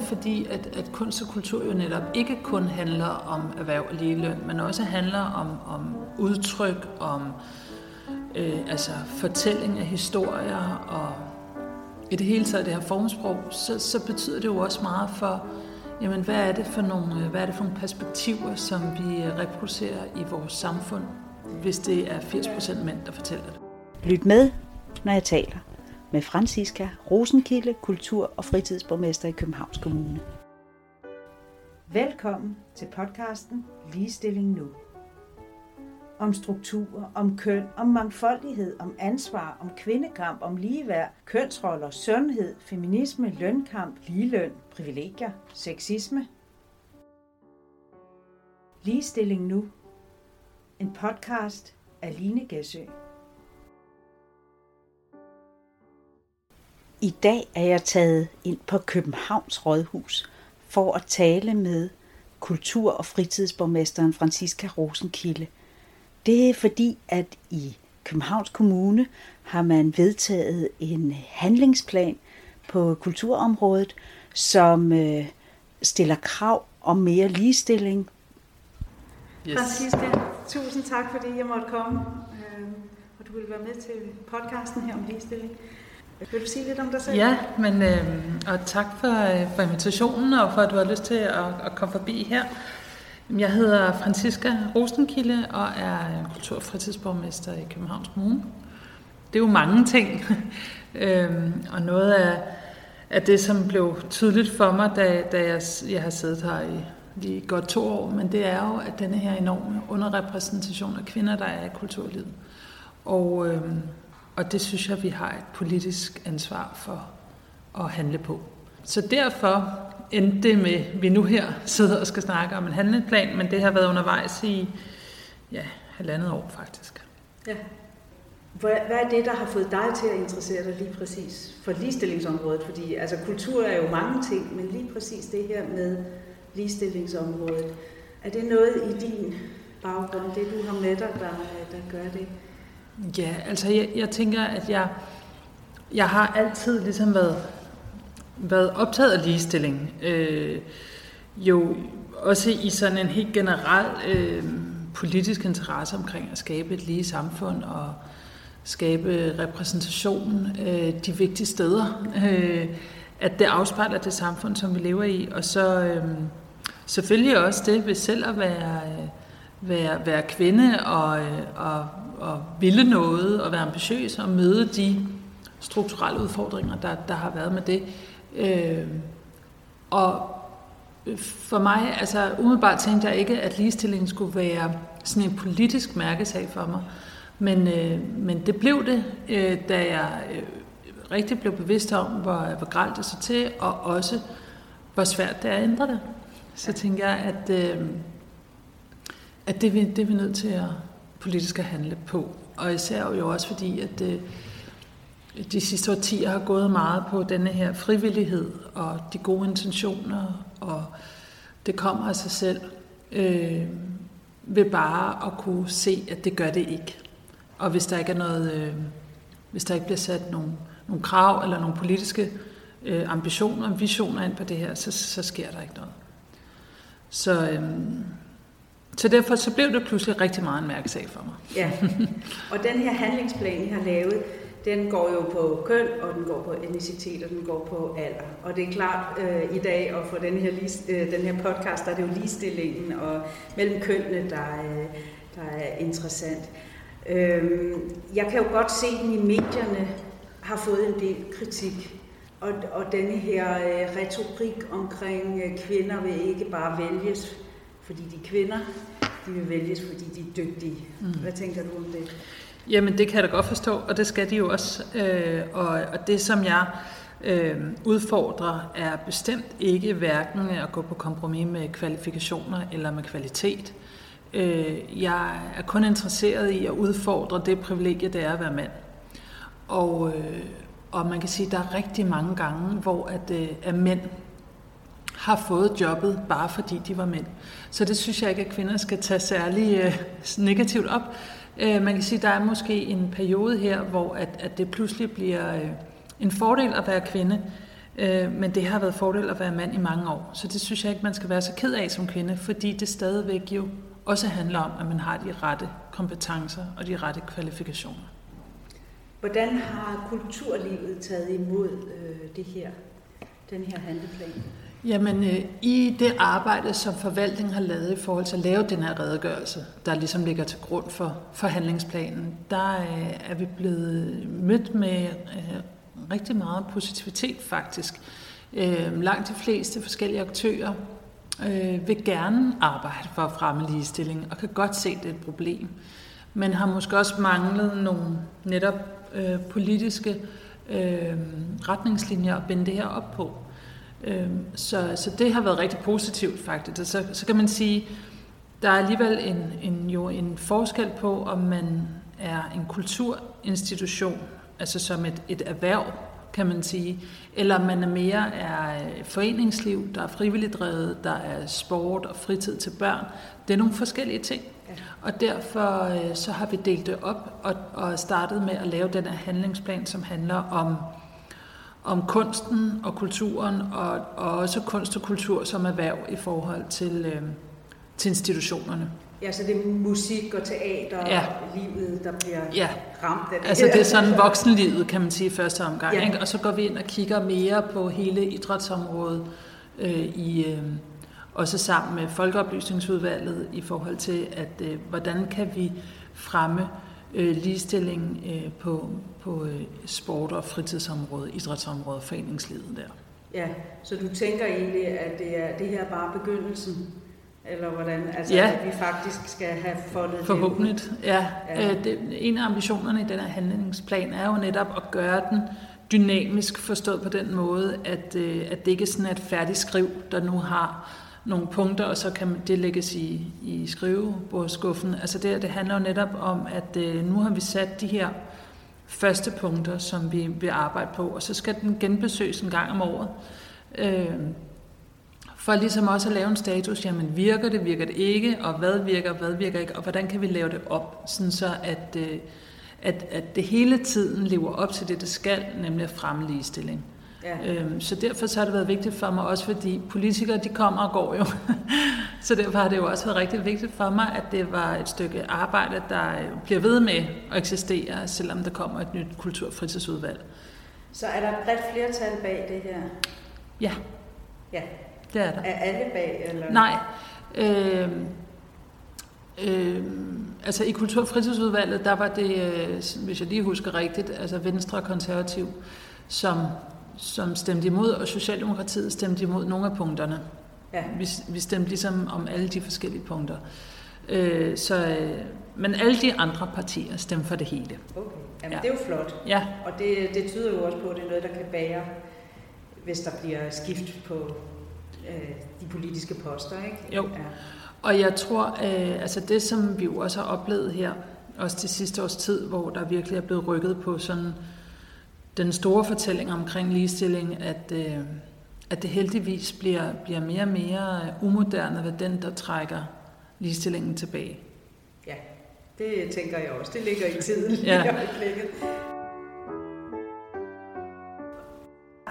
Fordi at, at kunst og kultur jo netop ikke kun handler om erhverv og ligeløn, men også handler om, om udtryk, om øh, altså fortælling af historier og i det hele taget det her formsprog, så, så betyder det jo også meget for, jamen, hvad er det for nogle, hvad er det for nogle perspektiver, som vi reproducerer i vores samfund, hvis det er 80% mænd, der fortæller det. Lyt med, når jeg taler med Franziska Rosenkilde, kultur- og fritidsborgmester i Københavns Kommune. Velkommen til podcasten Ligestilling Nu om struktur, om køn, om mangfoldighed, om ansvar, om kvindekamp, om ligeværd, kønsroller, sundhed, feminisme, lønkamp, ligeløn, privilegier, sexisme. Ligestilling nu. En podcast af Line Gæsø. I dag er jeg taget ind på Københavns Rådhus for at tale med kultur- og fritidsborgmesteren Franziska Rosenkilde – det er fordi, at i Københavns Kommune har man vedtaget en handlingsplan på kulturområdet, som øh, stiller krav om mere ligestilling. Yes. Franziska, tusind tak, fordi jeg måtte komme, øh, og du vil være med til podcasten her om ligestilling. Vil du sige lidt om dig selv? Ja, men, øh, og tak for, øh, for invitationen og for, at du har lyst til at, at komme forbi her. Jeg hedder Franziska Rosenkilde og er øh, kultur- og fritidsborgmester i Københavns Kommune. Det er jo mange ting, øhm, og noget af, af det, som blev tydeligt for mig, da, da jeg, jeg har siddet her i lige godt to år, men det er jo, at denne her enorme underrepræsentation af kvinder, der er i kulturlivet. Og, øhm, og det synes jeg, vi har et politisk ansvar for at handle på. Så derfor endte det med, at vi nu her sidder og skal snakke om en handleplan, men det har været undervejs i ja, halvandet år faktisk. Ja. Hvad er det, der har fået dig til at interessere dig lige præcis for ligestillingsområdet? Fordi altså, kultur er jo mange ting, men lige præcis det her med ligestillingsområdet, er det noget i din baggrund, det du har med dig, der, der gør det? Ja, altså jeg, jeg tænker, at jeg, jeg har altid ligesom været været optaget af ligestilling. Øh, jo også i sådan en helt generel øh, politisk interesse omkring at skabe et lige samfund og skabe repræsentation øh, de vigtige steder. Øh, at det afspejler det samfund, som vi lever i. Og så øh, selvfølgelig også det ved selv at være, øh, være, være kvinde og, øh, og, og ville noget og være ambitiøs og møde de strukturelle udfordringer, der, der har været med det. Øh, og for mig, altså umiddelbart tænkte jeg ikke, at ligestillingen skulle være sådan en politisk mærkesag for mig. Men, øh, men det blev det, øh, da jeg øh, rigtig blev bevidst om, hvor, hvor gralt det så til, og også hvor svært det er at ændre det. Så tænker jeg, at, øh, at det, det er vi nødt til at politisk at handle på. Og især jo også fordi, at øh, de sidste årtier har gået meget på denne her frivillighed og de gode intentioner, og det kommer af sig selv, øh, ved bare at kunne se, at det gør det ikke. Og hvis der ikke er noget, øh, hvis der ikke bliver sat nogle, nogle krav eller nogle politiske øh, ambitioner, visioner ind på det her, så, så sker der ikke noget. Så, øh, så derfor så blev det pludselig rigtig meget en mærkesag for mig. Ja, og den her handlingsplan, I har lavet, den går jo på køn, og den går på etnicitet, og den går på alder. Og det er klart øh, i dag, og for den her, øh, den her podcast, der er det jo ligestillingen og mellem kønnene, der, øh, der er interessant. Øh, jeg kan jo godt se, at den i medierne har fået en del kritik. Og, og denne her øh, retorik omkring øh, kvinder vil ikke bare vælges, fordi de er kvinder, de vil vælges, fordi de er dygtige. Mm. Hvad tænker du om det? Jamen, det kan jeg da godt forstå, og det skal de jo også. Øh, og, og det, som jeg øh, udfordrer, er bestemt ikke hverken at gå på kompromis med kvalifikationer eller med kvalitet. Øh, jeg er kun interesseret i at udfordre det privilegie, det er at være mand. Og, øh, og man kan sige, at der er rigtig mange gange, hvor at, øh, at mænd har fået jobbet, bare fordi de var mænd. Så det synes jeg ikke, at kvinder skal tage særlig øh, negativt op. Øh, man kan sige, at der er måske en periode her, hvor at, at det pludselig bliver øh, en fordel at være kvinde. Øh, men det har været fordel at være mand i mange år, så det synes jeg ikke, man skal være så ked af som kvinde, fordi det stadigvæk jo også handler om, at man har de rette kompetencer og de rette kvalifikationer. Hvordan har kulturlivet taget imod øh, det her, den her handleplan? Jamen, øh, i det arbejde, som forvaltningen har lavet i forhold til at lave den her redegørelse, der ligesom ligger til grund for forhandlingsplanen, der øh, er vi blevet mødt med øh, rigtig meget positivitet faktisk. Øh, langt de fleste forskellige aktører øh, vil gerne arbejde for at fremme ligestilling og kan godt se, at det er et problem. Men har måske også manglet nogle netop øh, politiske øh, retningslinjer at binde det her op på. Øh, så, så det har været rigtig positivt faktisk. Så, så kan man sige, der er alligevel en, en, jo en forskel på, om man er en kulturinstitution, altså som et, et erhverv, kan man sige, eller man er mere er foreningsliv, der er frivilligt drevet, der er sport og fritid til børn. Det er nogle forskellige ting. Og derfor øh, så har vi delt det op og, og startet med at lave den her handlingsplan, som handler om, om kunsten og kulturen, og, og også kunst og kultur som erhverv i forhold til, øh, til institutionerne. Ja, så det er musik og teater ja. og livet, der bliver ja. ramt af det. Altså det er sådan voksenlivet, kan man sige, i første omgang. Ja. Ikke? Og så går vi ind og kigger mere på hele idrætsområdet øh, i... Øh, også sammen med Folkeoplysningsudvalget i forhold til, at øh, hvordan kan vi fremme øh, ligestilling øh, på, på øh, sport- og fritidsområdet, idrætsområdet, foreningslivet der. Ja, så du tænker egentlig, at det, er, det her er bare begyndelsen? Eller hvordan? Altså, ja. at vi faktisk skal have foldet Forhåbentlig, det ja. ja. Øh, det, en af ambitionerne i den her handlingsplan er jo netop at gøre den dynamisk forstået på den måde, at, øh, at det ikke er sådan et færdigt skriv, der nu har nogle punkter, og så kan det lægges i, i skrivebordskuffen. Altså det, det handler jo netop om, at øh, nu har vi sat de her første punkter, som vi vil arbejde på, og så skal den genbesøges en gang om året. Øh, for ligesom også at lave en status, jamen virker det, virker det ikke, og hvad virker, hvad virker ikke, og hvordan kan vi lave det op, sådan så at, øh, at, at det hele tiden lever op til det, det skal, nemlig at fremme ligestilling. Ja. Øhm, så derfor så har det været vigtigt for mig, også fordi politikere de kommer og går jo. så derfor har det jo også været rigtig vigtigt for mig, at det var et stykke arbejde, der bliver ved med at eksistere, selvom der kommer et nyt kulturfritidsudvalg. Så er der et bredt flertal bag det her? Ja. Ja. Det er der. Er alle bag? Eller? Nej. Øh, øh, altså i Kulturfritidsudvalget, der var det, øh, hvis jeg lige husker rigtigt, altså Venstre og Konservativ, som som stemte imod, og Socialdemokratiet stemte imod nogle af punkterne. Ja. Vi, vi stemte ligesom om alle de forskellige punkter. Øh, så, øh, men alle de andre partier stemte for det hele. Okay, Jamen, ja. det er jo flot. Ja. Og det, det tyder jo også på, at det er noget, der kan bære, hvis der bliver skift på øh, de politiske poster, ikke? Jo. Ja. Og jeg tror, øh, altså det som vi jo også har oplevet her, også de sidste års tid, hvor der virkelig er blevet rykket på sådan den store fortælling omkring ligestilling, at, øh, at det heldigvis bliver, bliver mere og mere umoderne ved den, der trækker ligestillingen tilbage. Ja, det tænker jeg også. Det ligger i tiden ja. i øjeblikket.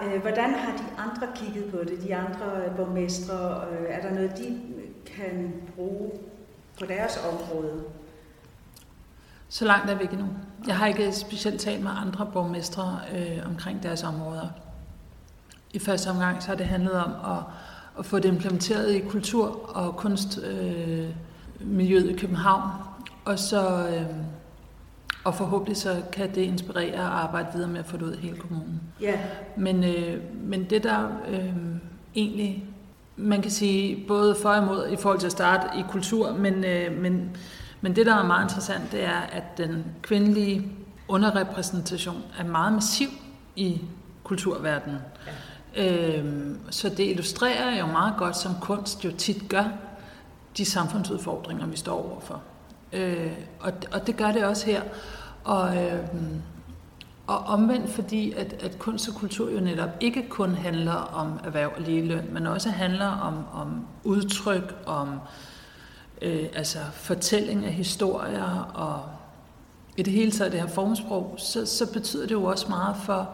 Øh, hvordan har de andre kigget på det, de andre borgmestre? Øh, er der noget, de kan bruge på deres område? Så langt er vi ikke nu. Jeg har ikke specielt talt med andre borgmestre øh, omkring deres områder. I første omgang så har det handlet om at, at få det implementeret i kultur- og kunstmiljøet øh, i København. Og så øh, og forhåbentlig så kan det inspirere at arbejde videre med at få det ud i hele kommunen. Ja. Men, øh, men det der øh, egentlig, man kan sige både for og imod i forhold til at starte i kultur, men, øh, men men det, der er meget interessant, det er, at den kvindelige underrepræsentation er meget massiv i kulturverdenen. Ja. Øhm, så det illustrerer jo meget godt, som kunst jo tit gør, de samfundsudfordringer, vi står overfor. Øh, og, og det gør det også her. Og, øh, og omvendt fordi, at, at kunst og kultur jo netop ikke kun handler om erhverv og ligeløn, men også handler om, om udtryk, om øh, altså fortælling af historier og i det hele taget det her formsprog, så, så betyder det jo også meget for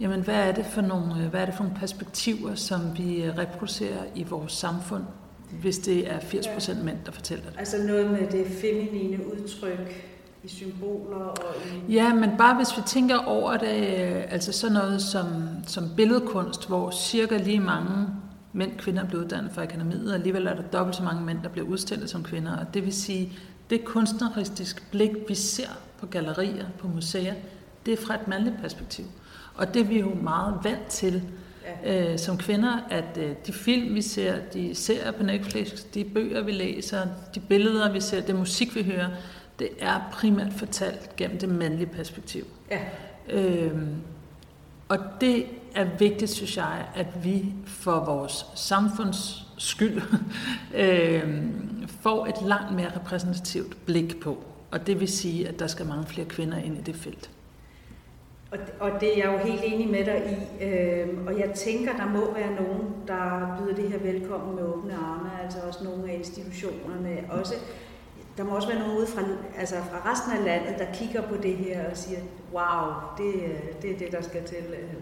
jamen hvad er det for nogle, hvad er det for nogle perspektiver, som vi reproducerer i vores samfund, hvis det er 80% mænd, der fortæller det? Altså noget med det feminine udtryk, i symboler og i... Ja, men bare hvis vi tænker over det, altså sådan noget som, som billedkunst, hvor cirka lige mange mænd og kvinder bliver uddannet fra akademiet, og alligevel er der dobbelt så mange mænd, der bliver udstillet som kvinder. Og det vil sige, det kunstneristiske blik, vi ser på gallerier, på museer, det er fra et mandligt perspektiv. Og det er vi jo meget vant til ja. øh, som kvinder, at øh, de film, vi ser, de serier på Netflix, de bøger, vi læser, de billeder, vi ser, det musik, vi hører, det er primært fortalt gennem det mandlige perspektiv. Ja. Øhm, og det er vigtigt, synes jeg, at vi for vores samfunds skyld øh, får et langt mere repræsentativt blik på. Og det vil sige, at der skal mange flere kvinder ind i det felt. Og, og det er jeg jo helt enig med dig i. Øh, og jeg tænker, der må være nogen, der byder det her velkommen med åbne arme. Altså også nogle af institutionerne. Også der må også være nogen ude fra, altså fra resten af landet, der kigger på det her og siger, wow, det, øh, det er det, der skal til. Øh,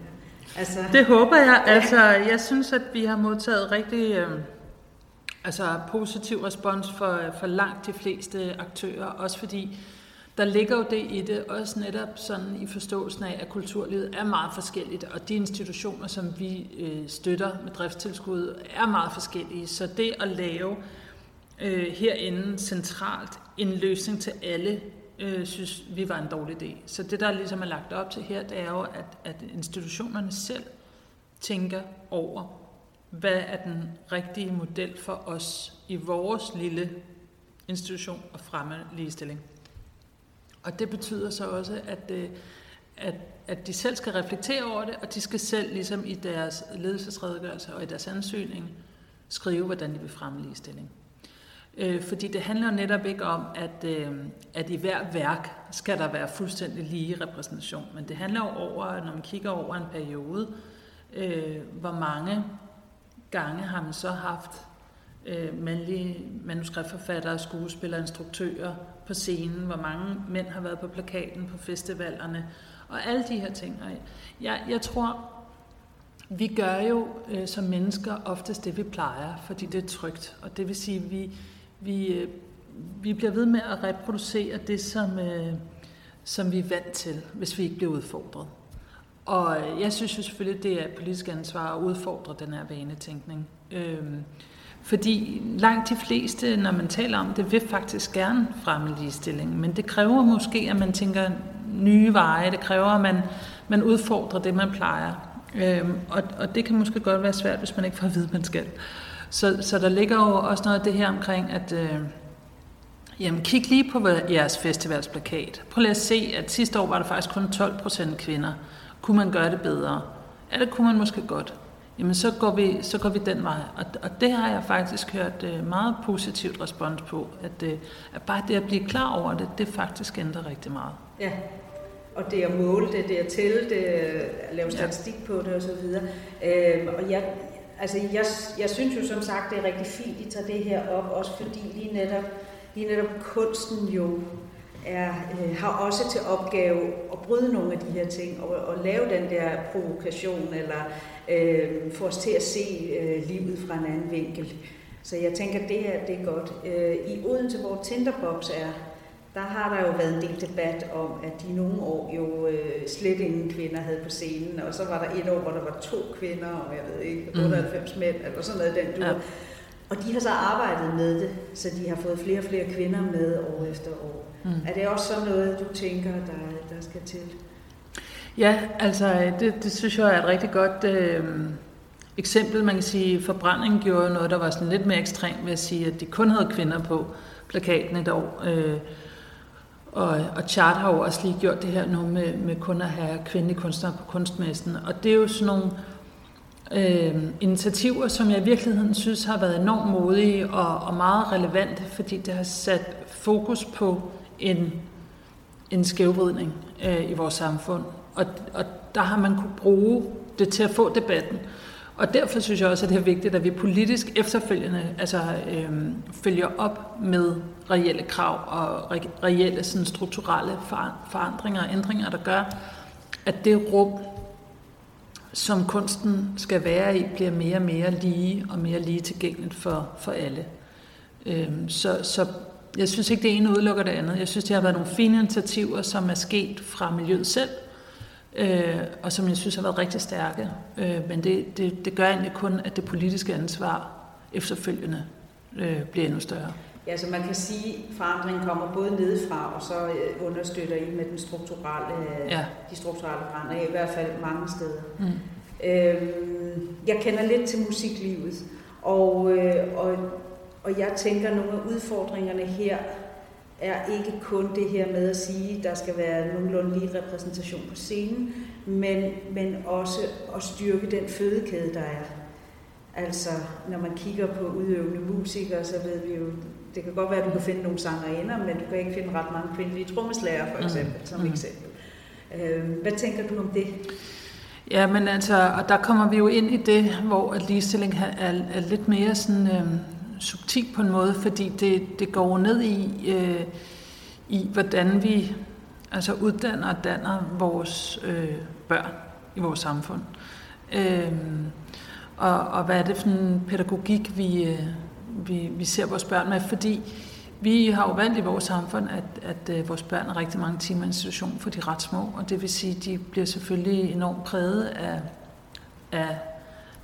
Altså, det håber jeg. Altså, jeg synes, at vi har modtaget rigtig øh, altså, positiv respons for, for langt de fleste aktører, også fordi der ligger jo det i det, også netop sådan i forståelsen af, at kulturlivet er meget forskelligt, og de institutioner, som vi øh, støtter med driftstilskud, er meget forskellige. Så det at lave øh, herinde centralt en løsning til alle, øh, synes vi var en dårlig idé. Så det, der ligesom er lagt op til her, det er jo, at, at institutionerne selv tænker over, hvad er den rigtige model for os i vores lille institution og fremme ligestilling. Og det betyder så også, at, øh, at, at de selv skal reflektere over det, og de skal selv ligesom i deres ledelsesredegørelse og i deres ansøgning skrive, hvordan de vil fremme ligestilling. Øh, fordi det handler netop ikke om, at, øh, at i hver værk skal der være fuldstændig lige repræsentation, men det handler jo over, når man kigger over en periode, øh, hvor mange gange har man så haft øh, mandlige manuskriptforfattere, skuespillere, instruktører på scenen, hvor mange mænd har været på plakaten på festivalerne, og alle de her ting. Og jeg, jeg tror, vi gør jo øh, som mennesker oftest det, vi plejer, fordi det er trygt. Og det vil sige, at vi, vi, øh, vi bliver ved med at reproducere det, som, øh, som vi er vant til, hvis vi ikke bliver udfordret. Og øh, jeg synes jo selvfølgelig, det er politisk ansvar at udfordre den her vanetænkning. Øhm, fordi langt de fleste, når man taler om det, vil faktisk gerne fremme ligestilling. Men det kræver måske, at man tænker nye veje. Det kræver, at man, man udfordrer det, man plejer. Øhm, og, og det kan måske godt være svært, hvis man ikke får at vide, at man skal. Så, så der ligger jo også noget af det her omkring, at øh, jamen, kig lige på jeres festivalsplakat. Prøv lige at se, at sidste år var der faktisk kun 12 procent kvinder. Kunne man gøre det bedre? Ja, det kunne man måske godt. Jamen, så går vi, så går vi den vej. Og, og det har jeg faktisk hørt øh, meget positivt respons på, at, øh, at bare det at blive klar over det, det faktisk ændrer rigtig meget. Ja, og det at måle det, det at tælle det, at lave statistik ja. på det osv. Øh, og jeg, altså jeg, jeg synes jo som sagt, det er rigtig fint, at I tager det her op, også fordi lige netop, lige netop kunsten jo er, øh, har også til opgave at bryde nogle af de her ting, og, og lave den der provokation, eller øh, få os til at se øh, livet fra en anden vinkel. Så jeg tænker, at det her det er godt. Øh, I Odense, hvor Tinderbox er, der har der jo været en del debat om, at de nogle år jo øh, slet ingen kvinder havde på scenen, og så var der et år, hvor der var to kvinder, og jeg ved ikke, 98 mm. mænd, eller sådan noget den du. Ja. Og de har så arbejdet med det, så de har fået flere og flere kvinder med år efter år. Mm. Er det også sådan noget, du tænker, der, der skal til? Ja, altså det, det synes jeg er et rigtig godt øh, eksempel. Man kan sige, forbrænding gjorde noget, der var sådan lidt mere ekstremt ved at sige, at de kun havde kvinder på plakaten et år. Øh, og, og Chart har jo også lige gjort det her nu med, med kun at have kvindelige kunstnere på kunstmessen. Og det er jo sådan nogle øh, initiativer, som jeg i virkeligheden synes har været enormt modige og, og meget relevante, fordi det har sat fokus på en, en skævvridning øh, i vores samfund. Og, og der har man kunne bruge det til at få debatten. Og derfor synes jeg også, at det er vigtigt, at vi politisk efterfølgende altså, øh, følger op med reelle krav og re- reelle sådan, strukturelle forandringer og ændringer, der gør, at det rum som kunsten skal være i, bliver mere og mere lige og mere lige tilgængeligt for, for alle. Øhm, så, så jeg synes ikke, det ene udelukker det andet. Jeg synes, det har været nogle fine initiativer, som er sket fra miljøet selv, øh, og som jeg synes har været rigtig stærke. Øh, men det, det, det gør egentlig kun, at det politiske ansvar efterfølgende øh, bliver endnu større. Ja, så man kan sige, at forandringen kommer både nedefra, og så øh, understøtter I med den strukturelle, ja. de strukturelle forandringer, i hvert fald mange steder. Mm. Øhm, jeg kender lidt til musiklivet, og, øh, og, og jeg tænker, at nogle af udfordringerne her er ikke kun det her med at sige, at der skal være nogenlunde lige repræsentation på scenen, men, men også at styrke den fødekæde, der er. Altså, når man kigger på udøvende musikere, så ved vi jo, det kan godt være, at du kan finde nogle sangerinder, men du kan ikke finde ret mange kvindelige trommeslager, for mm. eksempel, mm. som mm. eksempel. Øh, hvad tænker du om det? Ja, men altså, og der kommer vi jo ind i det, hvor at ligestilling er, er lidt mere sådan øh, subtil på en måde, fordi det, det går ned i, øh, i, hvordan vi altså uddanner og danner vores øh, børn i vores samfund. Øh, og, og hvad er det for en pædagogik, vi, øh, vi, vi ser vores børn med, fordi vi har jo valgt i vores samfund, at, at øh, vores børn er rigtig mange timer i institution, for de er ret små, og det vil sige, at de bliver selvfølgelig enormt præget af, af,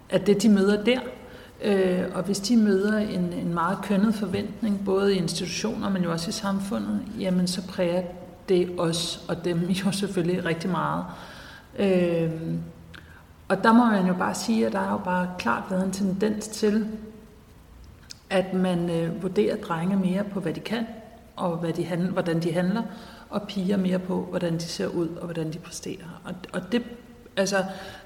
af det, de møder der. Øh, og hvis de møder en, en meget kønnet forventning, både i institutioner, men jo også i samfundet, jamen så præger det os og dem jo selvfølgelig rigtig meget. Øh, og der må man jo bare sige, at der har jo bare klart været en tendens til, at man øh, vurderer drenge mere på, hvad de kan, og hvad de handler, hvordan de handler, og piger mere på, hvordan de ser ud, og hvordan de præsterer. Og, og det, altså,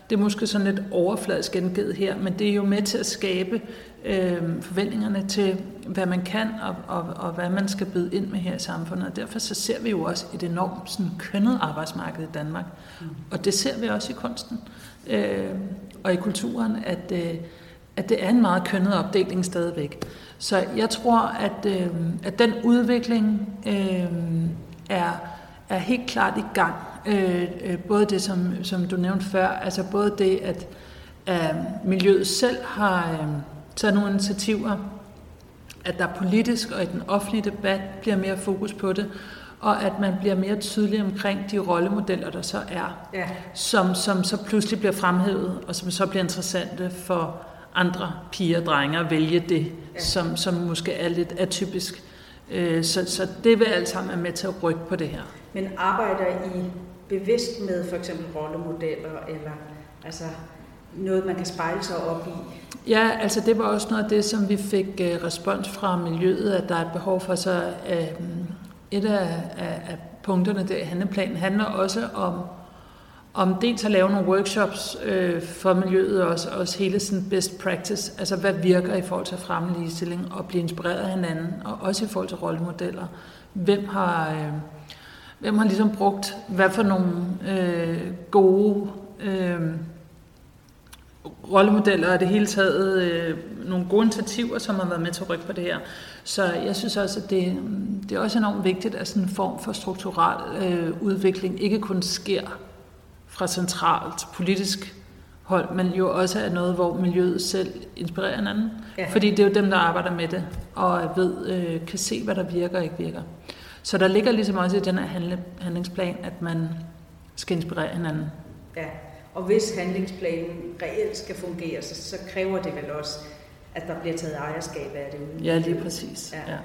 det er måske sådan lidt overfladisk gengivet her, men det er jo med til at skabe øh, forventningerne til, hvad man kan, og, og, og hvad man skal byde ind med her i samfundet. Og derfor så ser vi jo også et enormt sådan, kønnet arbejdsmarked i Danmark. Mm. Og det ser vi også i kunsten øh, og i kulturen, at, øh, at det er en meget kønnet opdeling stadigvæk. Så jeg tror, at, øh, at den udvikling øh, er, er helt klart i gang. Øh, øh, både det, som, som du nævnte før, altså både det, at øh, miljøet selv har øh, taget nogle initiativer, at der politisk og i den offentlige debat bliver mere fokus på det, og at man bliver mere tydelig omkring de rollemodeller, der så er, ja. som, som så pludselig bliver fremhævet, og som så bliver interessante for andre piger og drenge at vælge det, ja. som, som måske er lidt atypisk. Øh, så, så det vil alt sammen være med til at rykke på det her. Men arbejder I bevidst med for eksempel rollemodeller, eller altså noget, man kan spejle sig op i? Ja, altså det var også noget af det, som vi fik uh, respons fra miljøet, at der er et behov for så uh, et af, af, af punkterne der i handleplanen handler også om om dels at lave nogle workshops øh, for miljøet og også, også hele sådan best practice, altså hvad virker i forhold til at fremme ligestilling og blive inspireret af hinanden, og også i forhold til rollemodeller. Hvem har, øh, hvem har ligesom brugt hvad for nogle øh, gode øh, rollemodeller og det hele taget øh, nogle gode initiativer, som har været med til at rykke på det her. Så jeg synes også, at det, det er også enormt vigtigt, at sådan en form for strukturel øh, udvikling ikke kun sker fra centralt politisk hold, men jo også er noget, hvor miljøet selv inspirerer hinanden. Ja. Fordi det er jo dem, der arbejder med det, og ved, øh, kan se, hvad der virker og ikke virker. Så der ligger ligesom også i den her handle, handlingsplan, at man skal inspirere hinanden. Ja, og hvis handlingsplanen reelt skal fungere, så, så kræver det vel også, at der bliver taget ejerskab af det. Ja, lige præcis. Ja. ja.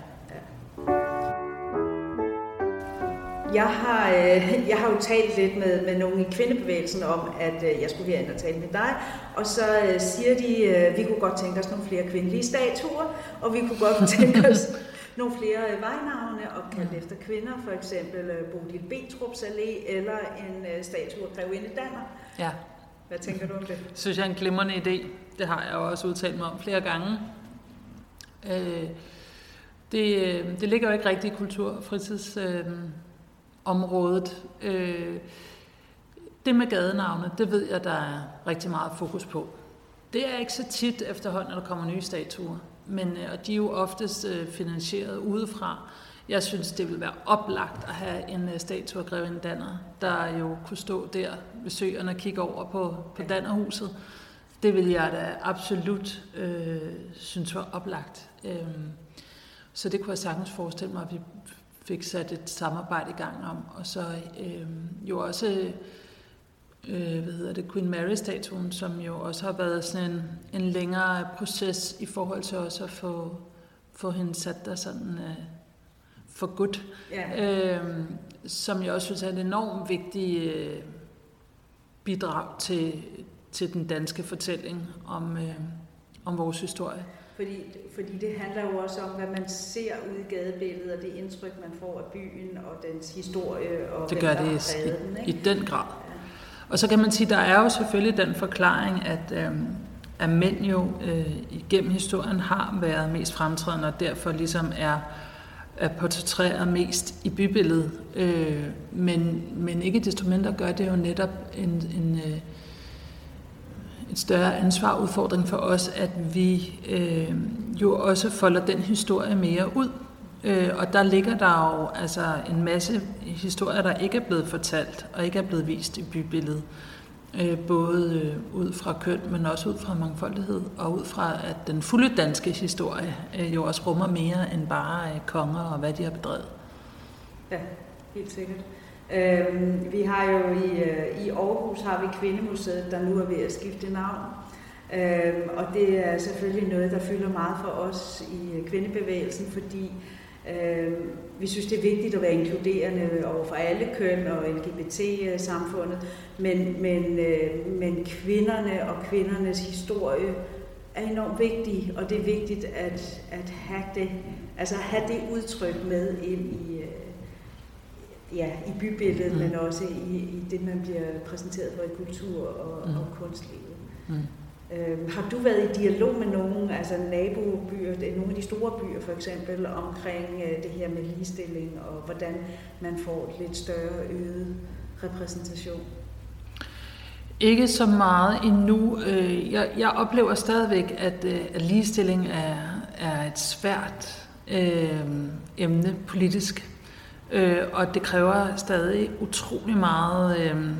Jeg har, øh, jeg har jo talt lidt med, med nogle i kvindebevægelsen om, at øh, jeg skulle herind og tale med dig, og så øh, siger de, øh, vi kunne godt tænke os nogle flere kvindelige statuer, og vi kunne godt tænke os nogle flere øh, vejnavne opkaldt efter kvinder, for eksempel øh, Bodil Betrups Allé eller en øh, statue af Grevinde Danner. Ja. Hvad tænker du om det? Synes jeg er en glimrende idé. Det har jeg også udtalt mig om flere gange. Øh, det, øh, det ligger jo ikke rigtig i kultur- og fritids... Øh, området. Øh, det med gadenavne, det ved jeg, der er rigtig meget fokus på. Det er ikke så tit efterhånden, når der kommer nye statuer, men, øh, og de er jo oftest øh, finansieret udefra. Jeg synes, det vil være oplagt at have en uh, statue af Greven Danner, der jo kunne stå der ved søerne og kigge over på, på Dannerhuset. Det vil jeg da absolut øh, synes var oplagt. Øhm, så det kunne jeg sagtens forestille mig, at vi fik sat et samarbejde i gang om. Og så øh, jo også øh, hvad hedder det, Queen Mary-statuen, som jo også har været sådan en, en længere proces i forhold til også at få, få hende sat der sådan øh, for godt. Ja. Øh, som jeg også synes er et enormt vigtigt øh, bidrag til, til den danske fortælling om, øh, om vores historie. Fordi, fordi det handler jo også om, hvad man ser ud i gadebilledet, og det indtryk, man får af byen og dens historie. Og det gør det i, den, ikke? i den grad. Ja. Og så kan man sige, der er jo selvfølgelig den forklaring, at, øh, at mænd jo øh, igennem historien har været mest fremtrædende, og derfor ligesom er, er portrætteret mest i bybilledet. Øh, men, men ikke desto mindre gør det jo netop en, en, øh, et større ansvar udfordring for os, at vi øh, jo også folder den historie mere ud. Øh, og der ligger der jo altså en masse historier, der ikke er blevet fortalt og ikke er blevet vist i bybilledet. Øh, både øh, ud fra køn, men også ud fra mangfoldighed, og ud fra, at den fulde danske historie øh, jo også rummer mere end bare øh, konger og hvad de har bedrevet. Ja, helt sikkert. Øh, vi har jo i, øh, i Aarhus har vi Kvindemuseet, der nu er ved at skifte navn. Øh, og det er selvfølgelig noget, der fylder meget for os i øh, kvindebevægelsen, fordi øh, vi synes, det er vigtigt at være inkluderende over for alle køn og LGBT-samfundet, men, men, øh, men kvinderne og kvindernes historie er enormt vigtig, og det er vigtigt at, at have, det, altså have det udtryk med ind i, ja, i bybilledet, mm. men også i, i det, man bliver præsenteret for i kultur og, mm. og kunstlivet. Mm. Øhm, har du været i dialog med nogen, altså nabobyer, nogle af de store byer for eksempel, omkring øh, det her med ligestilling og hvordan man får lidt større øget repræsentation? Ikke så meget endnu. Øh, jeg, jeg oplever stadigvæk, at, øh, at ligestilling er, er et svært øh, emne politisk Øh, og det kræver stadig utrolig meget øh,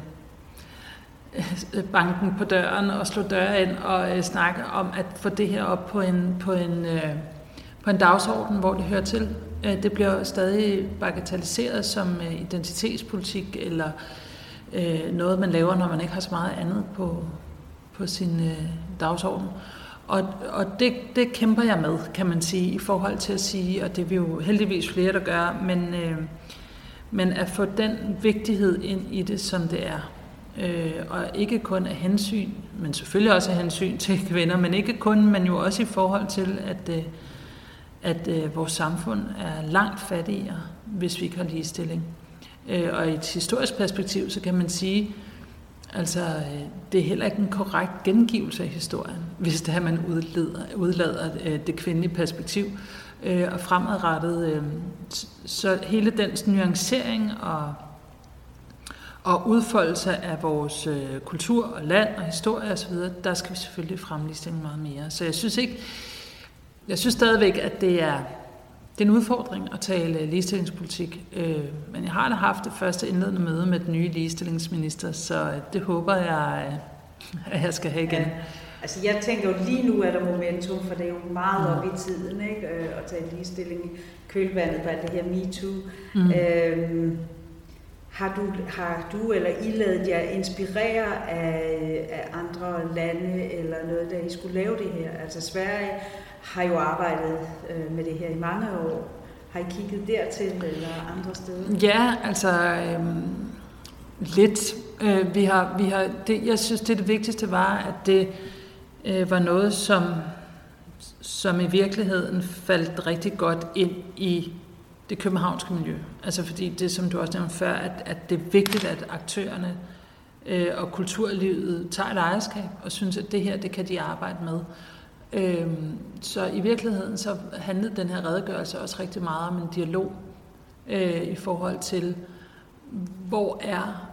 banken på døren og slå døre ind og øh, snakke om at få det her op på en, på en, øh, på en dagsorden, hvor det hører til. Øh, det bliver stadig bagatelliseret som øh, identitetspolitik eller øh, noget, man laver, når man ikke har så meget andet på, på sin øh, dagsorden. Og, og det, det kæmper jeg med, kan man sige, i forhold til at sige, og det er vi jo heldigvis flere, der gør, men, øh, men at få den vigtighed ind i det, som det er. Øh, og ikke kun af hensyn, men selvfølgelig også af hensyn til kvinder, men ikke kun, men jo også i forhold til, at, øh, at øh, vores samfund er langt fattigere, hvis vi ikke har ligestilling. Øh, og i et historisk perspektiv, så kan man sige, Altså, øh, det er heller ikke en korrekt gengivelse af historien, hvis det er, man udleder, udlader øh, det kvindelige perspektiv øh, og fremadrettet. Så hele den nuancering og, og udfoldelse af vores kultur og land og historie osv., der skal vi selvfølgelig fremliste meget mere. Så jeg synes ikke, jeg synes stadigvæk, at det er, det er en udfordring at tale ligestillingspolitik, øh, men jeg har da haft det første indledende møde med den nye ligestillingsminister, så det håber jeg, at jeg skal have igen. Ja. Altså jeg tænker jo, lige nu er der momentum, for det er jo meget op i tiden ikke? Øh, at tage ligestilling i kølvandet på det her MeToo. Mm. Øhm, har du, har du eller I lavet jer inspirere af, af andre lande eller noget, da I skulle lave det her? Altså Sverige har jo arbejdet øh, med det her i mange år. Har I kigget dertil eller andre steder? Ja, altså øh, lidt. Øh, vi har, vi har, det, jeg synes, det, det vigtigste var, at det øh, var noget, som, som i virkeligheden faldt rigtig godt ind i det københavnske miljø. Altså fordi det, som du også nævnte før, at, at det er vigtigt, at aktørerne øh, og kulturlivet tager et ejerskab og synes, at det her, det kan de arbejde med. Øhm, så i virkeligheden så handlede den her redegørelse også rigtig meget om en dialog øh, i forhold til, hvor er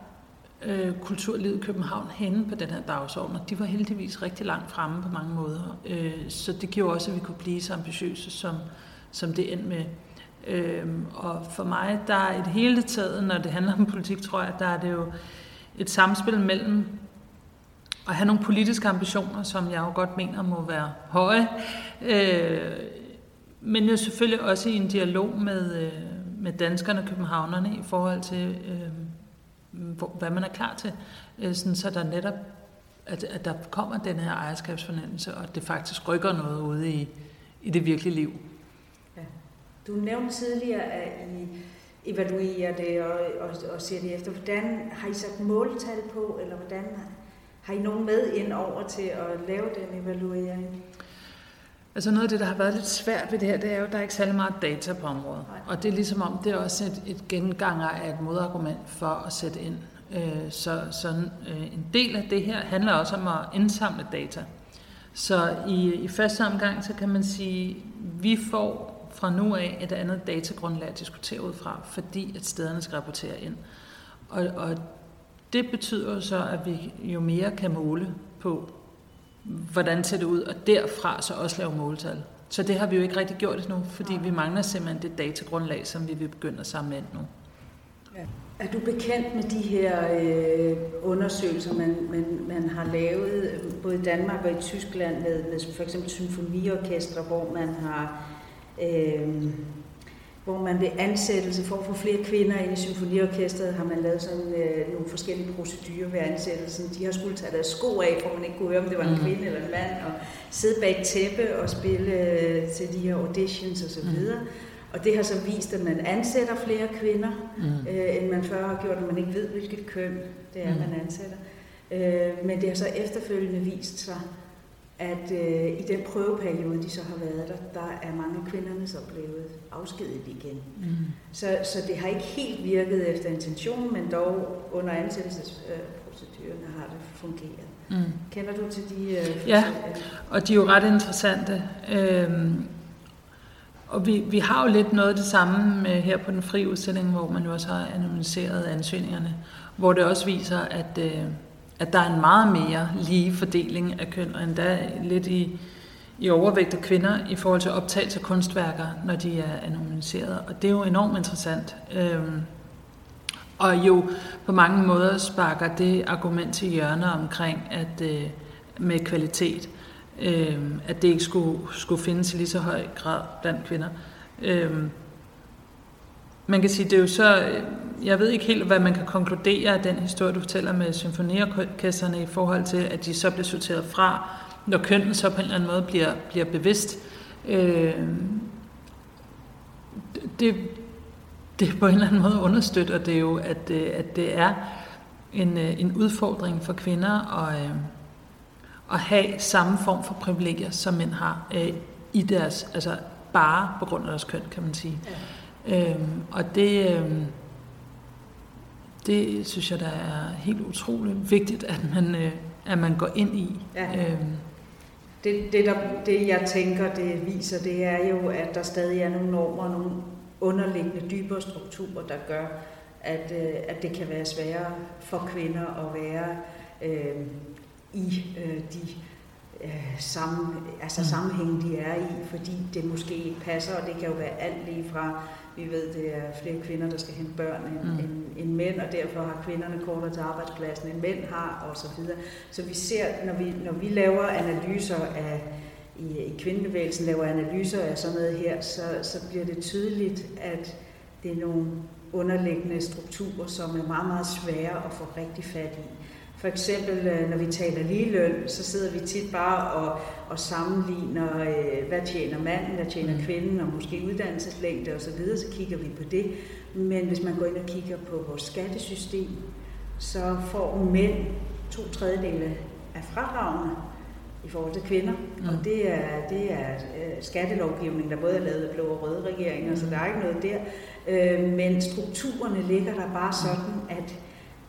øh, kulturlivet i København henne på den her dagsorden, og de var heldigvis rigtig langt fremme på mange måder. Øh, så det gjorde også, at vi kunne blive så ambitiøse, som, som det endte med. Øhm, og for mig, der er et hele taget, når det handler om politik, tror jeg, der er det jo et samspil mellem at have nogle politiske ambitioner, som jeg jo godt mener må være høje, øh, men jo selvfølgelig også i en dialog med, øh, med danskerne og københavnerne i forhold til, øh, hvor, hvad man er klar til, øh, sådan, så der netop at, at der kommer den her ejerskabsfornemmelse, og at det faktisk rykker noget ude i, i det virkelige liv. Ja. Du nævnte tidligere, at I evaluerer det og, og, og ser det efter. Hvordan har I sat måltal på, eller hvordan har I nogen med ind over til at lave den evaluering? Altså noget af det, der har været lidt svært ved det her, det er jo, at der er ikke særlig meget data på området. Nej. Og det er ligesom om, det er også et, et genganger af et modargument for at sætte ind. Øh, så så øh, en del af det her handler også om at indsamle data. Så i, i første omgang, så kan man sige, vi får fra nu af et andet datagrundlag at diskutere ud fra, fordi at stederne skal rapportere ind. Og, og det betyder så, at vi jo mere kan måle på, hvordan ser det ud, og derfra så også lave måltal. Så det har vi jo ikke rigtig gjort endnu, fordi vi mangler simpelthen det datagrundlag, som vi vil begynde at samle ind nu. Ja. Er du bekendt med de her øh, undersøgelser, man, man, man har lavet både i Danmark og i Tyskland med, med for eksempel symfoniorkestre, hvor man har øh, hvor man ved ansættelse for at få flere kvinder ind i symfoniorkestret, har man lavet sådan øh, nogle forskellige procedurer ved ansættelsen. De har skulle tage deres sko af, for man ikke kunne høre, om det var en mm. kvinde eller en mand, og sidde bag et tæppe og spille øh, til de her auditions osv. Mm. Og det har så vist, at man ansætter flere kvinder, mm. øh, end man før har gjort, at man ikke ved, hvilket køn det er, mm. man ansætter. Øh, men det har så efterfølgende vist sig, at øh, i den prøveperiode, de så har været der, der er mange af kvinderne så blevet afskediget igen. Mm. Så, så det har ikke helt virket efter intentionen, men dog under ansættelsesprocedurerne har det fungeret. Mm. Kender du til de? Øh, ja, og de er jo ret interessante. Øhm, og vi, vi har jo lidt noget det samme med her på den frie udstilling, hvor man jo også har anonymiseret ansøgningerne, hvor det også viser, at øh, at der er en meget mere lige fordeling af køn, og endda lidt i, i overvægt af kvinder i forhold til optagelse af kunstværker, når de er anonymiseret. Og det er jo enormt interessant. Øhm, og jo på mange måder sparker det argument til hjørne omkring, at øh, med kvalitet, øh, at det ikke skulle, skulle findes i lige så høj grad blandt kvinder. Øh, man kan sige, det er jo så, øh, jeg ved ikke helt, hvad man kan konkludere af den historie, du fortæller med symfoniorkesterne i forhold til, at de så bliver sorteret fra, når kønnen så på en eller anden måde bliver, bliver bevidst. Øh, det, det på en eller anden måde understøtter det jo, at, øh, at det er en, øh, en udfordring for kvinder at, at have samme form for privilegier, som mænd har i deres, altså bare på grund af deres køn, kan man sige. Ja. Øhm, og det, øhm, det synes jeg, der er helt utroligt vigtigt, at man, øh, at man går ind i. Ja. Øhm. Det, det, der, det, jeg tænker, det viser, det er jo, at der stadig er nogle normer, nogle underliggende dybere strukturer, der gør, at, øh, at det kan være sværere for kvinder at være øh, i øh, de øh, sammen, altså mm. sammenhæng, de er i, fordi det måske ikke passer, og det kan jo være alt lige fra vi ved, det er flere kvinder, der skal hente børn end, mm. end, end mænd, og derfor har kvinderne kortere til arbejdspladsen, end mænd har, og så videre. Så vi ser, når vi, når vi laver analyser af, i, i kvindebevægelsen laver analyser af sådan noget her, så, så bliver det tydeligt, at det er nogle underliggende strukturer, som er meget, meget svære at få rigtig fat i. For eksempel, øh, når vi taler ligeløn, så sidder vi tit bare og, og sammenligner, øh, hvad tjener manden, hvad tjener mm. kvinden, og måske uddannelseslængde osv., så, videre, så kigger vi på det. Men hvis man går ind og kigger på vores skattesystem, så får mænd to tredjedele af fradragene i forhold til kvinder. Mm. Og det er, det er øh, skattelovgivning, der både er lavet af blå og røde regeringer, mm. så der er ikke noget der. Men strukturerne ligger der bare sådan, at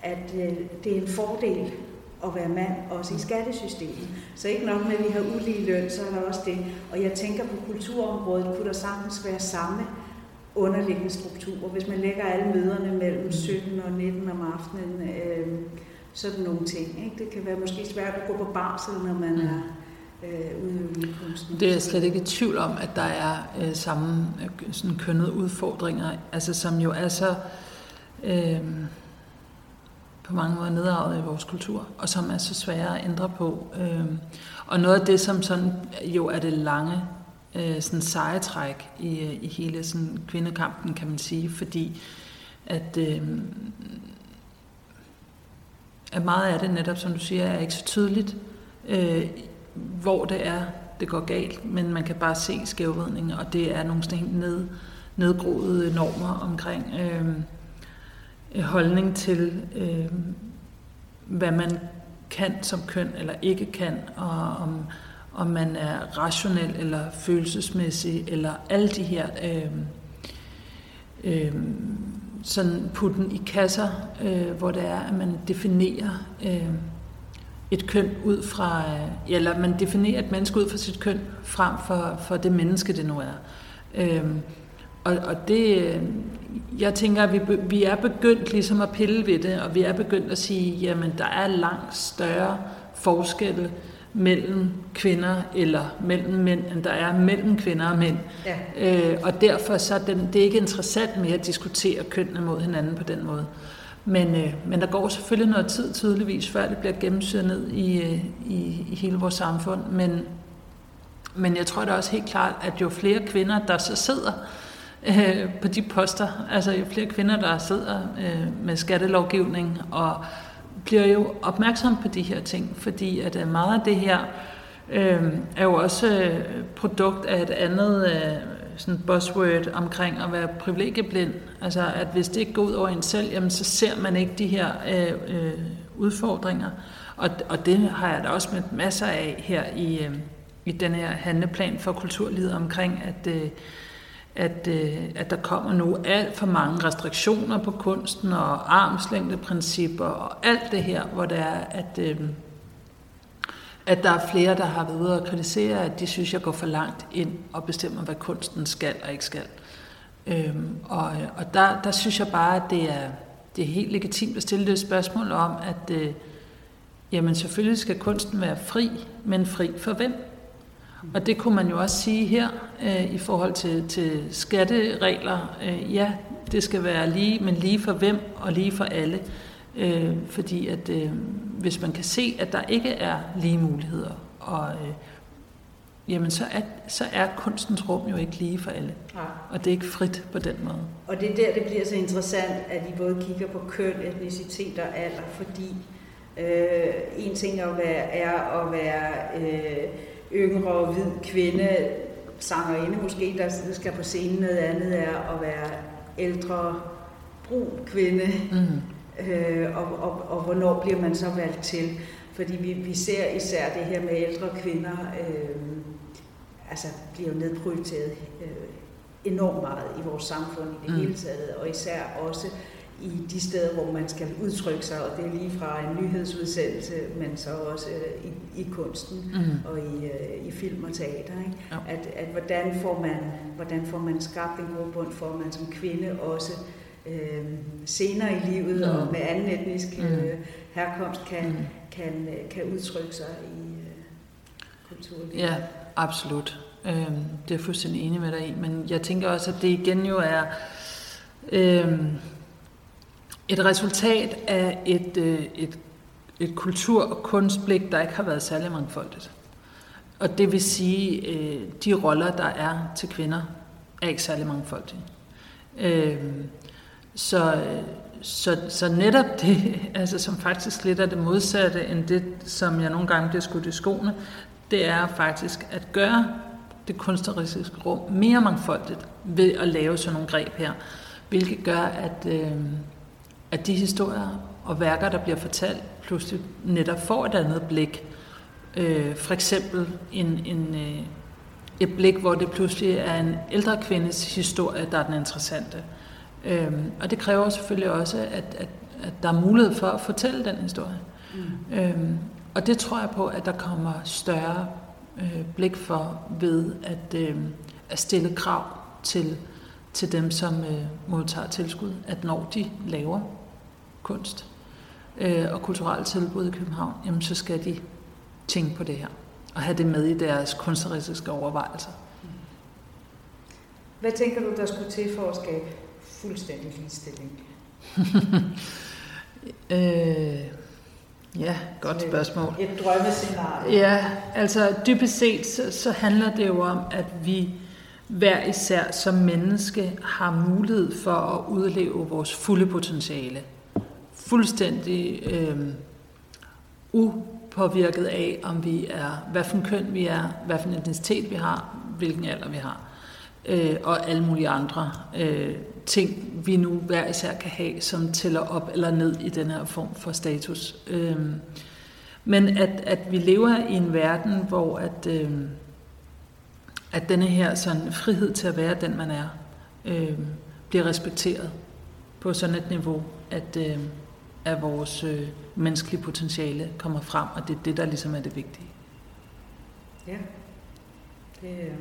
at øh, det er en fordel at være mand, også i skattesystemet. Så ikke nok med, at vi har ulige løn, så er der også det. Og jeg tænker på kulturområdet, kunne der sagtens være samme underliggende strukturer. Hvis man lægger alle møderne mellem 17 og 19 om aftenen, øh, sådan nogle ting. Ikke? Det kan være måske svært at gå på barsel, når man mm. er øh, udøvende kunsten. Det er jeg slet ikke i tvivl om, at der er øh, samme øh, sådan kønnede udfordringer, altså som jo er så øh, på mange måder nedarvet i vores kultur, og som er så svære at ændre på. Øh, og noget af det, som sådan jo er det lange øh, sådan sejetræk i, i hele sådan kvindekampen, kan man sige, fordi at, øh, at meget af det netop, som du siger, er ikke så tydeligt, øh, hvor det er, det går galt, men man kan bare se skævvridningen, og det er nogle sådan helt ned, nedgroede normer omkring øh, Øh, holdning til, øh, hvad man kan som køn eller ikke kan, og om, om man er rationel eller følelsesmæssig, eller alle de her øh, øh, sådan putten i kasser, øh, hvor det er, at man definerer øh, et køn ud fra, øh, eller man definerer et menneske ud fra sit køn, frem for, for det menneske, det nu er. Øh, og, og det, øh, jeg tænker, at vi, vi er begyndt ligesom at pille ved det, og vi er begyndt at sige, jamen der er langt større forskelle mellem kvinder eller mellem mænd, end der er mellem kvinder og mænd. Ja. Øh, og derfor så er den, det er ikke interessant mere at diskutere kønnene mod hinanden på den måde. Men, øh, men der går selvfølgelig noget tid tydeligvis, før det bliver gennemsyret ned i, øh, i, i hele vores samfund. Men, men jeg tror da også helt klart, at jo flere kvinder, der så sidder øh, på de poster, altså jo flere kvinder, der sidder øh, med skattelovgivning og bliver jo opmærksom på de her ting, fordi at øh, meget af det her øh, er jo også øh, produkt af et andet øh, sådan buzzword omkring at være privilegieblind. Altså at hvis det ikke går ud over en selv, jamen, så ser man ikke de her øh, øh, udfordringer. Og, og det har jeg da også med masser af her i, øh, i den her handleplan for kulturlivet omkring, at øh, at, øh, at der kommer nu alt for mange restriktioner på kunsten og armslængdeprincipper og alt det her, hvor det er, at, øh, at der er flere, der har været ude og kritisere, at de synes, jeg går for langt ind og bestemmer, hvad kunsten skal og ikke skal. Øhm, og og der, der synes jeg bare, at det er, det er helt legitimt at stille det spørgsmål om, at øh, jamen selvfølgelig skal kunsten være fri, men fri for hvem? Og det kunne man jo også sige her øh, i forhold til, til skatteregler. Øh, ja, det skal være lige, men lige for hvem og lige for alle. Øh, fordi at øh, hvis man kan se, at der ikke er lige muligheder, og, øh, jamen så er, så er kunstens rum jo ikke lige for alle. Ja. Og det er ikke frit på den måde. Og det er der, det bliver så interessant, at I både kigger på køn, etnicitet og alder, fordi øh, en ting er at være, er at være øh, yngre, hvid kvinde, sangerinde måske, der skal på scenen. Noget andet er at være ældre, brun kvinde. Mm. Øh, og, og, og hvornår bliver man så valgt til? Fordi vi, vi ser især det her med ældre kvinder, øh, altså bliver jo nedprioriteret øh, enormt meget i vores samfund i det mm. hele taget, og især også i de steder, hvor man skal udtrykke sig, og det er lige fra en nyhedsudsendelse, men så også øh, i, i kunsten mm. og i, øh, i film og teater. Ikke? Ja. At, at hvordan, får man, hvordan får man skabt en god bund for, at man som kvinde også øh, senere i livet mm. og med anden etnisk mm. øh, herkomst kan, mm. kan, øh, kan udtrykke sig i øh, kulturlivet. Ja, absolut. Øh, det er jeg fuldstændig enig med dig i, men jeg tænker også, at det igen jo er... Øh, et resultat af et, øh, et, et kultur- og kunstblik, der ikke har været særlig mangfoldigt. Og det vil sige, øh, de roller, der er til kvinder, er ikke særlig mangfoldige. Øh, så, så, så netop det, altså som faktisk lidt er det modsatte end det, som jeg nogle gange bliver skudt i skoene, det er faktisk at gøre det kunstneriske rum mere mangfoldigt ved at lave sådan nogle greb her, hvilket gør, at, øh, at de historier og værker, der bliver fortalt, pludselig netop får et andet blik. Øh, for eksempel en, en, øh, et blik, hvor det pludselig er en ældre kvindes historie, der er den interessante. Øh, og det kræver selvfølgelig også, at, at, at der er mulighed for at fortælle den historie. Mm. Øh, og det tror jeg på, at der kommer større øh, blik for ved at, øh, at stille krav til, til dem, som øh, modtager tilskud, at når de laver kunst øh, og kulturelle tilbud i København, jamen så skal de tænke på det her. Og have det med i deres kunstneriske overvejelser. Hvad tænker du, der skulle til for at skabe fuldstændig ligestilling? øh, ja, godt spørgsmål. Et drømmescenarie. Ja, altså dybest set, så, så handler det jo om, at vi hver især som menneske har mulighed for at udleve vores fulde potentiale. Fuldstændig øh, upåvirket af, om vi er, hvad for en køn vi er, hvad for en identitet vi har, hvilken alder vi har, øh, og alle mulige andre øh, ting, vi nu hver især kan have, som tæller op eller ned i den her form for status. Øh, men at, at vi lever i en verden, hvor at, øh, at denne her sådan frihed til at være den, man er, øh, bliver respekteret på sådan et niveau, at, øh, at vores øh, menneskelige potentiale kommer frem, og det er det, der ligesom er det vigtige. Ja, det, øh,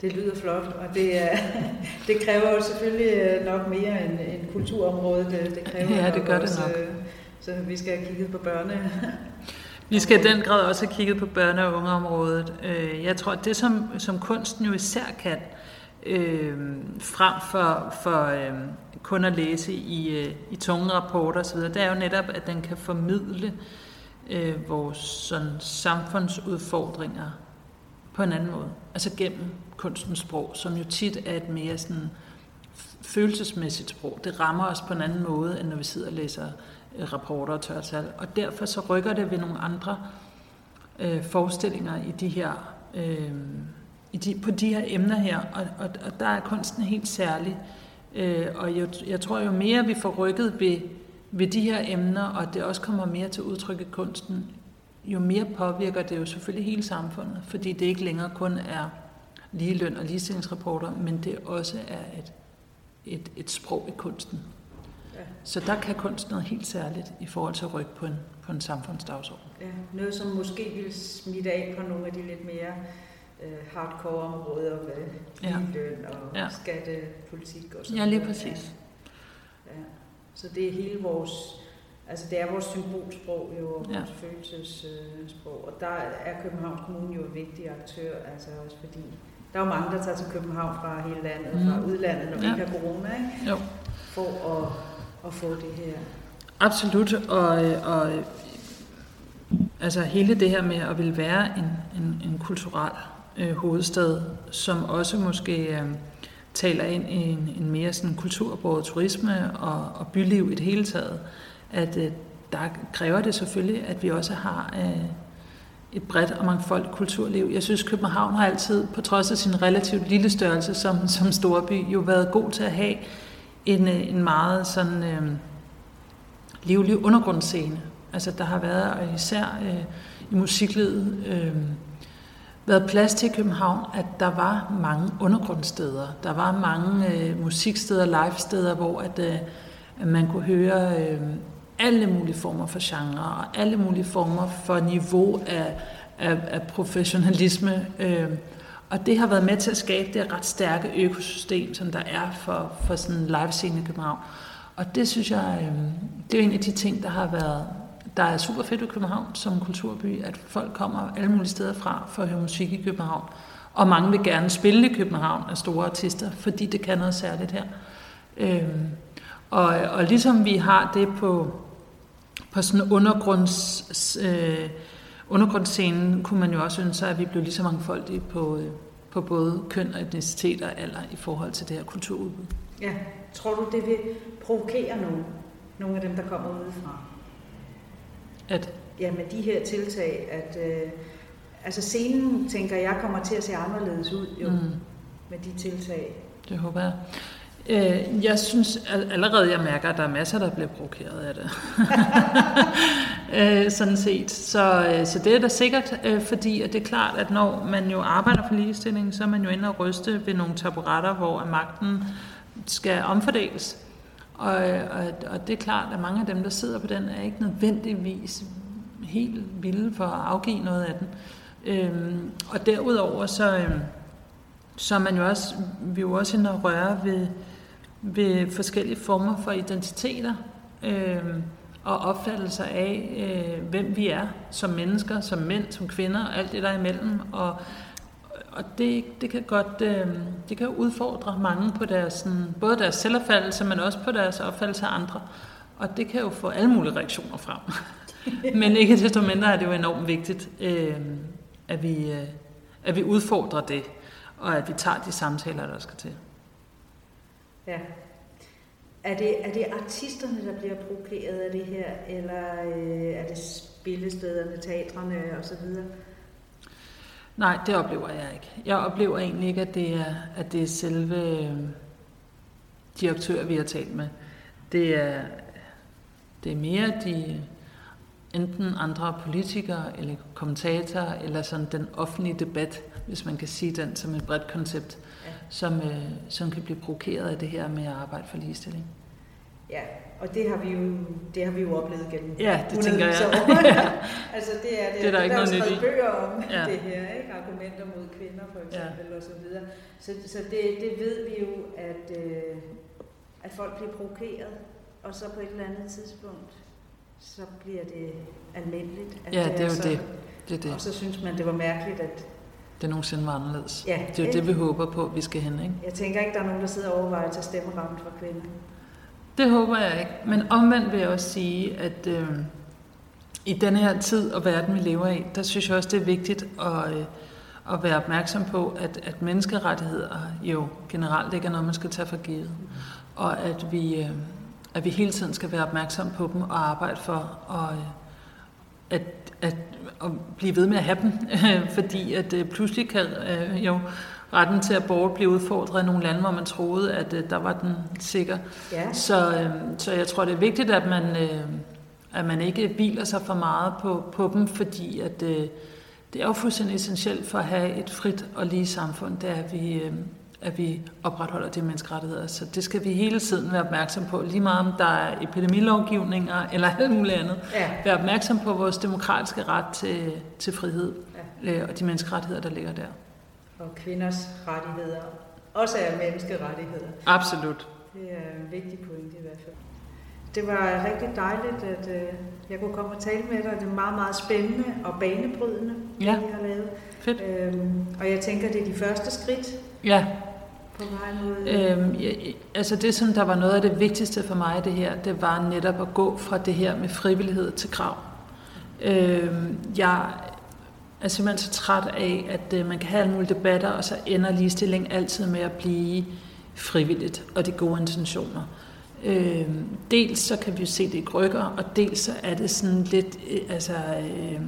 det lyder flot, og det, er, det kræver jo selvfølgelig øh, nok mere end, end kulturområdet. Det, det kræver ja, det gør også, det nok. øh, Så vi skal have kigget på børne. Vi skal i den grad også have kigget på børne- og ungeområdet. Øh, Jeg tror, at det som, som kunsten jo især kan, øh, Øhm, frem for, for øh, kun at læse i, øh, i tunge rapporter osv., det er jo netop, at den kan formidle øh, vores sådan, samfundsudfordringer på en anden måde. Altså gennem kunstens sprog, som jo tit er et mere sådan, følelsesmæssigt sprog. Det rammer os på en anden måde, end når vi sidder og læser øh, rapporter og tørtal. Og derfor så rykker det ved nogle andre øh, forestillinger i de her, øh, i de, på de her emner her. Og, og, og der er kunsten helt særlig. Øh, og jeg, jeg tror jo mere vi får rykket ved, ved de her emner, og det også kommer mere til udtryk i kunsten, jo mere påvirker det jo selvfølgelig hele samfundet, fordi det ikke længere kun er ligeløn og ligestillingsrapporter, men det også er et, et, et sprog i kunsten. Ja. Så der kan kunst noget helt særligt i forhold til at rykke på en, på en samfundsdagsorden. Ja, noget, som måske ville smitte af på nogle af de lidt mere øh, hardcore områder med Ja. ligeløn og Ja. skattepolitik og sådan Ja, lige præcis. Ja. Så det er hele vores, altså det er vores symbolsprog jo, og Ja. vores følelsessprog, og der er København Kommune jo en vigtig aktør, altså også fordi der er jo mange, der tager til København fra hele landet, mm. fra udlandet, når vi Ja. ikke har corona, ikke? Jo. for at, at få det her. Absolut, og, øh, og øh, altså hele det her med at vil være en, en, en kulturel øh, hovedstad, som også måske øh, taler ind i en, en mere sådan kulturbåret turisme og, og byliv i det hele taget, at øh, der kræver det selvfølgelig, at vi også har øh, et bredt og mangfoldigt kulturliv. Jeg synes, København har altid, på trods af sin relativt lille størrelse som, som storby, jo været god til at have en, øh, en meget sådan øh, livlig undergrundsscene. Altså der har været, og især øh, i musiklivet, øh, været plads til i København, at der var mange undergrundssteder. Der var mange øh, musiksteder, livesteder, hvor at, øh, at man kunne høre øh, alle mulige former for genre og alle mulige former for niveau af, af, af professionalisme. Øh, og det har været med til at skabe det ret stærke økosystem, som der er for, for sådan en live-scene i København. Og det synes jeg, øh, det er en af de ting, der har været, der er super fedt ved København som kulturby, at folk kommer alle mulige steder fra for at høre musik i København. Og mange vil gerne spille i København af store artister, fordi det kan noget særligt her. Øhm, og, og ligesom vi har det på, på sådan undergrunds, øh, undergrundsscenen, kunne man jo også ønske sig, at vi blev lige så mangfoldige på, øh, på både køn og etnicitet og alder i forhold til det her kulturudbud. Ja, tror du, det vil provokere nogen? Nogle af dem, der kommer udefra? At, Ja, med de her tiltag, at øh, altså scenen, tænker jeg, kommer til at se anderledes ud jo, mm. med de tiltag. det håber jeg. Øh, jeg synes al- allerede, jeg mærker, at der er masser, der bliver provokeret af det. øh, sådan set. Så, øh, så det er da sikkert, øh, fordi at det er klart, at når man jo arbejder for ligestilling, så er man jo inde og ryste ved nogle taburetter, hvor magten skal omfordeles. Og, og, og det er klart, at mange af dem, der sidder på den, er ikke nødvendigvis helt vilde for at afgive noget af den. Øhm, og derudover så, øhm, så er man jo også, vi er jo også inde og røre ved, ved forskellige former for identiteter. Øhm, og opfattelser af, øh, hvem vi er som mennesker, som mænd, som kvinder, og alt det der imellem. Og, og det, det kan godt øh, det kan udfordre mange på deres, sådan, både deres selvopfattelse, men også på deres opfattelse af andre. Og det kan jo få alle mulige reaktioner frem. men ikke desto mindre er det jo enormt vigtigt, øh, at, vi, øh, at vi udfordrer det, og at vi tager de samtaler, der skal til. Ja. Er det, er det artisterne, der bliver provokeret af det her, eller øh, er det spillestederne, teatrene osv.? Nej, det oplever jeg ikke. Jeg oplever egentlig ikke, at det er, at det er selve øh, de aktører, vi har talt med. Det er, det er mere de enten andre politikere eller kommentatorer, eller sådan den offentlige debat, hvis man kan sige den som et bredt koncept, ja. som, øh, som kan blive provokeret af det her med at arbejde for ligestilling. Ja, og det har vi jo, det har vi jo oplevet gennem Ja, det tænker jeg. ja. altså det er det. Det er der, der ikke er noget nyt i. bøger om ja. det her, ikke? Argumenter mod kvinder for eksempel ja. og så videre. Så, så det, det ved vi jo, at, øh, at folk bliver provokeret, og så på et eller andet tidspunkt, så bliver det almindeligt. At ja, det er jo så, det. det er det. Og så synes man, det var mærkeligt, at det nogensinde var anderledes. Ja, det er jo det, vi håber på, vi skal hen. Ikke? Jeg tænker ikke, der er nogen, der sidder og overvejer at tage stemmeramt for kvinder. Det håber jeg ikke. Men omvendt vil jeg også sige, at øh, i den her tid og verden, vi lever i, der synes jeg også, det er vigtigt at, øh, at være opmærksom på, at, at menneskerettigheder jo generelt ikke er noget, man skal tage for givet. Og at vi, øh, at vi hele tiden skal være opmærksom på dem og arbejde for at, øh, at, at, at blive ved med at have dem. Fordi at øh, pludselig kan øh, jo retten til abort blive udfordret i nogle lande, hvor man troede, at øh, der var den sikker. Ja. Så, øh, så jeg tror, det er vigtigt, at man, øh, at man ikke hviler sig for meget på, på dem, fordi at, øh, det er jo fuldstændig essentielt for at have et frit og lige samfund, det er, at vi, øh, at vi opretholder de menneskerettigheder. Så det skal vi hele tiden være opmærksom på. Lige meget om der er epidemilovgivninger eller alt muligt andet. Ja. Være opmærksom på vores demokratiske ret til, til frihed ja. øh, og de menneskerettigheder, der ligger der og kvinders rettigheder også er menneskerettigheder. Absolut. Det er en vigtig pointe i hvert fald. Det var rigtig dejligt, at øh, jeg kunne komme og tale med dig. Det er meget, meget spændende og banebrydende, ja. det vi har lavet. Fedt. Øhm, og jeg tænker, det er de første skridt. Ja. På mod... Øhm, ja, altså det, som der var noget af det vigtigste for mig, det her, det var netop at gå fra det her med frivillighed til krav. Øhm, jeg er simpelthen så træt af, at øh, man kan have alle mulige debatter, og så ender ligestilling altid med at blive frivilligt og de gode intentioner. Øh, dels så kan vi se det i krykker, og dels så er det sådan lidt øh, altså, øh,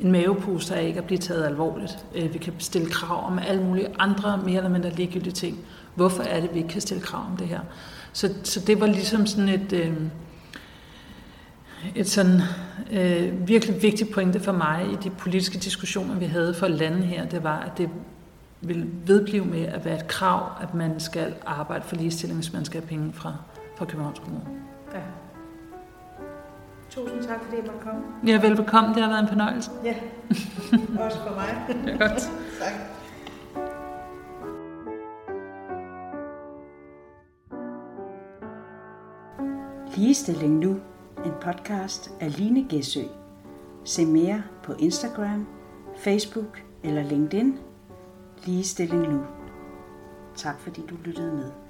en mavepuster af ikke at blive taget alvorligt. Øh, vi kan stille krav om alle mulige andre mere eller mindre ligegyldige ting. Hvorfor er det, vi ikke kan stille krav om det her? Så, så det var ligesom sådan et... Øh, et sådan øh, virkelig vigtigt pointe for mig i de politiske diskussioner, vi havde for landet her, det var, at det vil vedblive med at være et krav, at man skal arbejde for ligestilling, hvis man skal have penge fra, fra Københavns Kommune. Ja. Tusind tak, fordi jeg måtte komme. Ja, velbekomme. Det har været en fornøjelse. Ja, også for mig. det er godt. tak. Ligestilling nu en podcast af Line Gæsø. Se mere på Instagram, Facebook eller LinkedIn. Ligestilling nu. Tak fordi du lyttede med.